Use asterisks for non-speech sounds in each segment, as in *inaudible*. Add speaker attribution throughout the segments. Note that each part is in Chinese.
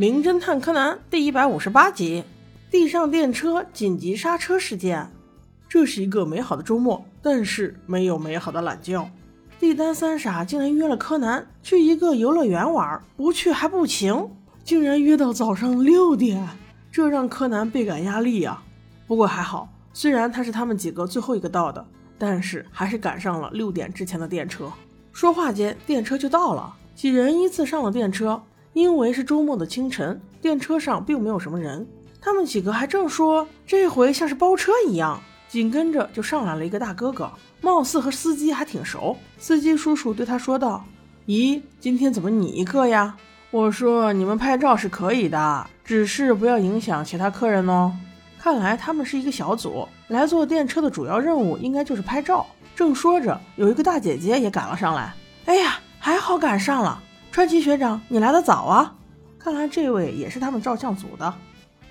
Speaker 1: 名侦探柯南第一百五十八集：地上电车紧急刹车事件。这是一个美好的周末，但是没有美好的懒觉。帝丹三傻竟然约了柯南去一个游乐园玩，不去还不行，竟然约到早上六点，这让柯南倍感压力呀。不过还好，虽然他是他们几个最后一个到的，但是还是赶上了六点之前的电车。说话间，电车就到了，几人依次上了电车。因为是周末的清晨，电车上并没有什么人。他们几个还正说这回像是包车一样，紧跟着就上来了一个大哥哥，貌似和司机还挺熟。司机叔叔对他说道：“咦，今天怎么你一个呀？”我说：“你们拍照是可以的，只是不要影响其他客人哦。”看来他们是一个小组，来坐电车的主要任务应该就是拍照。正说着，有一个大姐姐也赶了上来。哎呀，还好赶上了。川崎学长，你来的早啊！看来这位也是他们照相组的。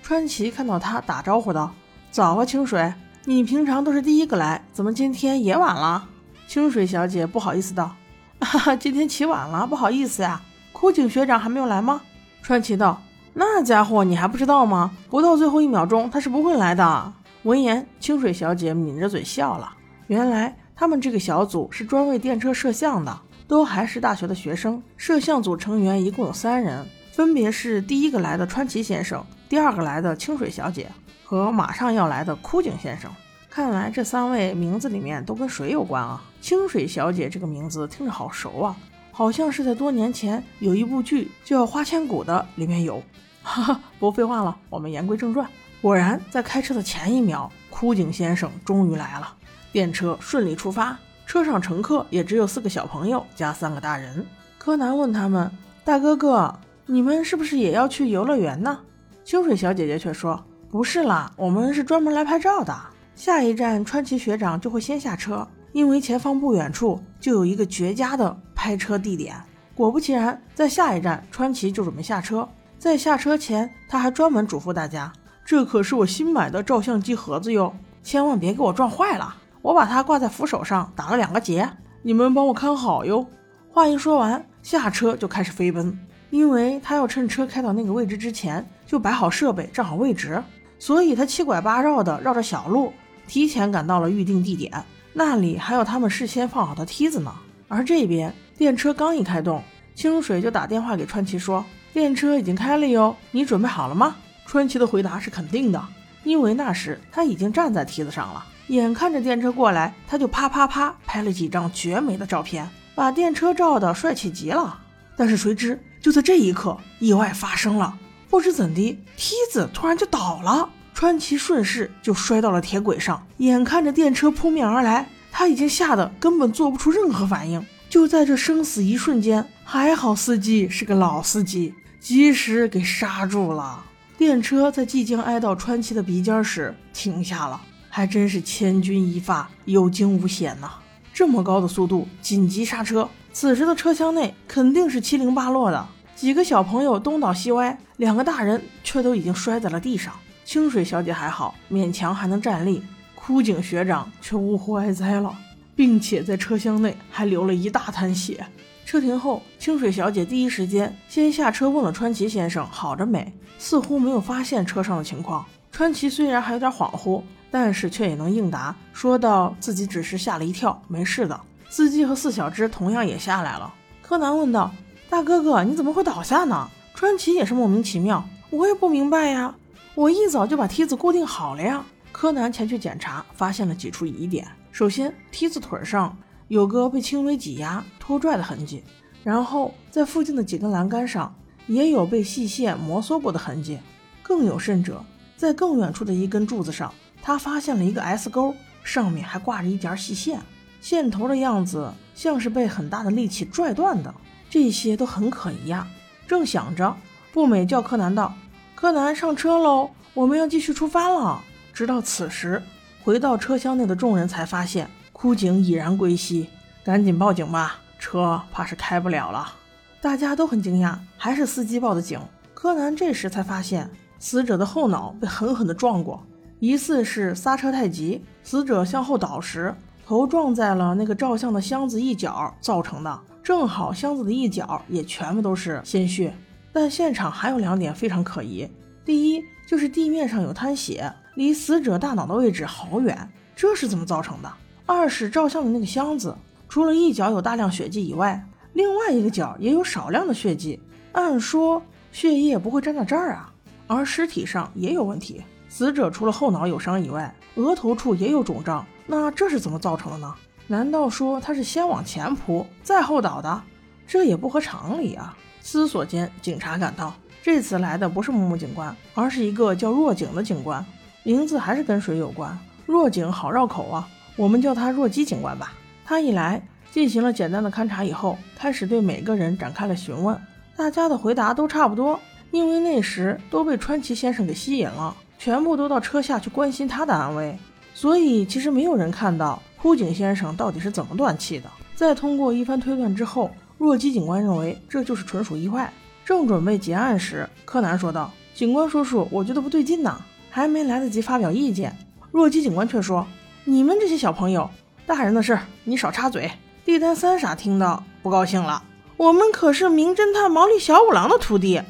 Speaker 1: 川崎看到他，打招呼道：“早啊，清水，你平常都是第一个来，怎么今天也晚了？”清水小姐不好意思道：“ *laughs* 哈哈，今天起晚了，不好意思呀。”枯井学长还没有来吗？川崎道：“那家伙你还不知道吗？不到最后一秒钟，他是不会来的。”闻言，清水小姐抿着嘴笑了。原来他们这个小组是专为电车摄像的。都还是大学的学生，摄像组成员一共有三人，分别是第一个来的川崎先生，第二个来的清水小姐和马上要来的枯井先生。看来这三位名字里面都跟水有关啊！清水小姐这个名字听着好熟啊，好像是在多年前有一部剧叫《花千骨》的里面有。哈哈，不废话了，我们言归正传。果然，在开车的前一秒，枯井先生终于来了，电车顺利出发。车上乘客也只有四个小朋友加三个大人。柯南问他们：“大哥哥，你们是不是也要去游乐园呢？”清水小姐姐却说：“不是啦，我们是专门来拍照的。下一站川崎学长就会先下车，因为前方不远处就有一个绝佳的拍车地点。”果不其然，在下一站川崎就准备下车，在下车前他还专门嘱咐大家：“这可是我新买的照相机盒子哟，千万别给我撞坏了。”我把它挂在扶手上，打了两个结，你们帮我看好哟。话一说完，下车就开始飞奔，因为他要趁车开到那个位置之前就摆好设备，站好位置，所以他七拐八绕的绕着小路，提前赶到了预定地点。那里还有他们事先放好的梯子呢。而这边电车刚一开动，清水就打电话给川崎说：“电车已经开了哟，你准备好了吗？”川崎的回答是肯定的，因为那时他已经站在梯子上了。眼看着电车过来，他就啪啪啪拍了几张绝美的照片，把电车照的帅气极了。但是谁知，就在这一刻，意外发生了。不知怎的，梯子突然就倒了，川崎顺势就摔到了铁轨上。眼看着电车扑面而来，他已经吓得根本做不出任何反应。就在这生死一瞬间，还好司机是个老司机，及时给刹住了。电车在即将挨到川崎的鼻尖时停下了。还真是千钧一发，有惊无险呐！这么高的速度，紧急刹车。此时的车厢内肯定是七零八落的，几个小朋友东倒西歪，两个大人却都已经摔在了地上。清水小姐还好，勉强还能站立，枯井学长却呜呼哀哉了，并且在车厢内还流了一大滩血。车停后，清水小姐第一时间先下车问了川崎先生好着没，似乎没有发现车上的情况。川崎虽然还有点恍惚。但是却也能应答，说道自己只是吓了一跳，没事的。司机和四小只同样也下来了。柯南问道：“大哥哥，你怎么会倒下呢？”川崎也是莫名其妙，我也不明白呀，我一早就把梯子固定好了呀。柯南前去检查，发现了几处疑点。首先，梯子腿上有个被轻微挤压、拖拽的痕迹，然后在附近的几根栏杆上也有被细线摩挲过的痕迹。更有甚者，在更远处的一根柱子上。他发现了一个 S 钩，上面还挂着一截细线，线头的样子像是被很大的力气拽断的，这些都很可疑呀。正想着，步美叫柯南道：“柯南上车喽，我们要继续出发了。”直到此时，回到车厢内的众人才发现枯井已然归西，赶紧报警吧，车怕是开不了了。大家都很惊讶，还是司机报的警。柯南这时才发现，死者的后脑被狠狠地撞过。疑似是刹车太急，死者向后倒时头撞在了那个照相的箱子一角造成的，正好箱子的一角也全部都是鲜血。但现场还有两点非常可疑：第一，就是地面上有滩血，离死者大脑的位置好远，这是怎么造成的？二是照相的那个箱子，除了一角有大量血迹以外，另外一个角也有少量的血迹。按说血液不会粘到这儿啊，而尸体上也有问题。死者除了后脑有伤以外，额头处也有肿胀，那这是怎么造成的呢？难道说他是先往前扑，再后倒的？这也不合常理啊！思索间，警察赶到。这次来的不是木木警官，而是一个叫若景的警官，名字还是跟水有关。若景好绕口啊，我们叫他若基警官吧。他一来，进行了简单的勘查以后，开始对每个人展开了询问。大家的回答都差不多，因为那时都被川崎先生给吸引了。全部都到车下去关心他的安危，所以其实没有人看到枯井先生到底是怎么断气的。在通过一番推断之后，若基警官认为这就是纯属意外。正准备结案时，柯南说道：“警官叔叔，我觉得不对劲呐！”还没来得及发表意见，若基警官却说：“你们这些小朋友，大人的事你少插嘴。”地丹三傻听到不高兴了：“我们可是名侦探毛利小五郎的徒弟，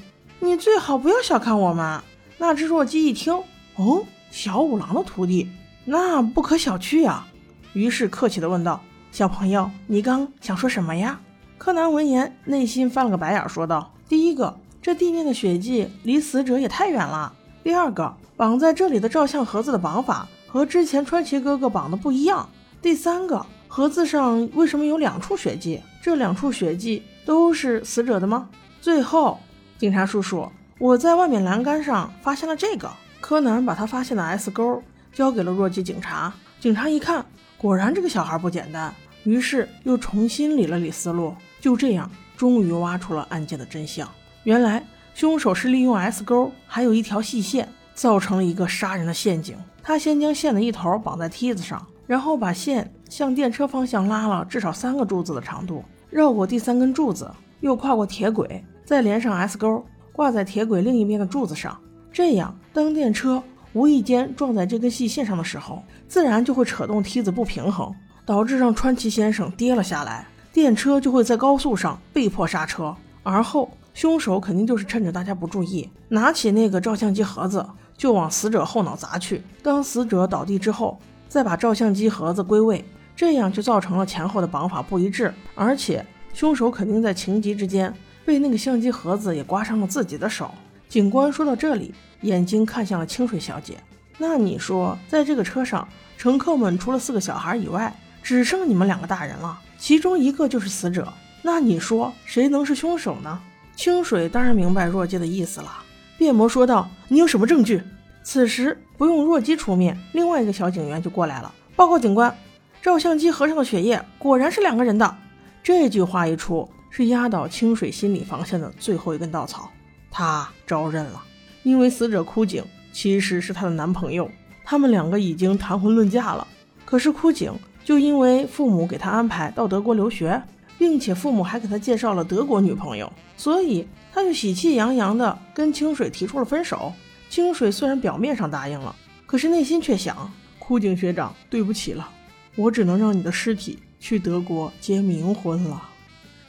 Speaker 1: 你最好不要小看我们。”那只弱鸡一听，哦，小五郎的徒弟，那不可小觑呀。于是客气地问道：“小朋友，你刚想说什么呀？”柯南闻言，内心翻了个白眼，说道：“第一个，这地面的血迹离死者也太远了；第二个，绑在这里的照相盒子的绑法和之前川崎哥哥绑的不一样；第三个，盒子上为什么有两处血迹？这两处血迹都是死者的吗？最后，警察叔叔。”我在外面栏杆上发现了这个。柯南把他发现的 S 钩交给了弱鸡警察。警察一看，果然这个小孩不简单，于是又重新理了理思路。就这样，终于挖出了案件的真相。原来，凶手是利用 S 钩还有一条细线，造成了一个杀人的陷阱。他先将线的一头绑在梯子上，然后把线向电车方向拉了至少三个柱子的长度，绕过第三根柱子，又跨过铁轨，再连上 S 钩。挂在铁轨另一边的柱子上，这样当电车无意间撞在这根细线上的时候，自然就会扯动梯子不平衡，导致让川崎先生跌了下来。电车就会在高速上被迫刹车，而后凶手肯定就是趁着大家不注意，拿起那个照相机盒子就往死者后脑砸去。当死者倒地之后，再把照相机盒子归位，这样就造成了前后的绑法不一致，而且凶手肯定在情急之间。被那个相机盒子也刮伤了自己的手。警官说到这里，眼睛看向了清水小姐。那你说，在这个车上，乘客们除了四个小孩以外，只剩你们两个大人了，其中一个就是死者。那你说，谁能是凶手呢？清水当然明白若姬的意思了，变魔说道：“你有什么证据？”此时不用若姬出面，另外一个小警员就过来了，报告警官：照相机盒上的血液果然是两个人的。这句话一出。是压倒清水心理防线的最后一根稻草，他招认了，因为死者枯井其实是她的男朋友，他们两个已经谈婚论嫁了。可是枯井就因为父母给他安排到德国留学，并且父母还给他介绍了德国女朋友，所以他就喜气洋洋地跟清水提出了分手。清水虽然表面上答应了，可是内心却想：枯井学长，对不起了，我只能让你的尸体去德国结冥婚了。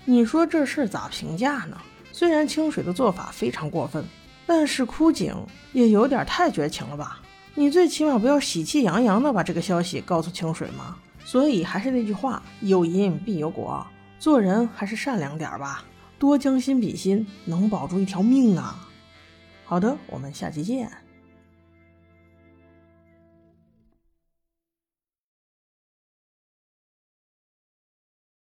Speaker 1: 你说这事儿咋评价呢？虽然清水的做法非常过分，但是枯井也有点太绝情了吧？你最起码不要喜气洋洋的把这个消息告诉清水吗？所以还是那句话，有因必有果，做人还是善良点吧，多将心比心，能保住一条命啊！好的，我们下期见。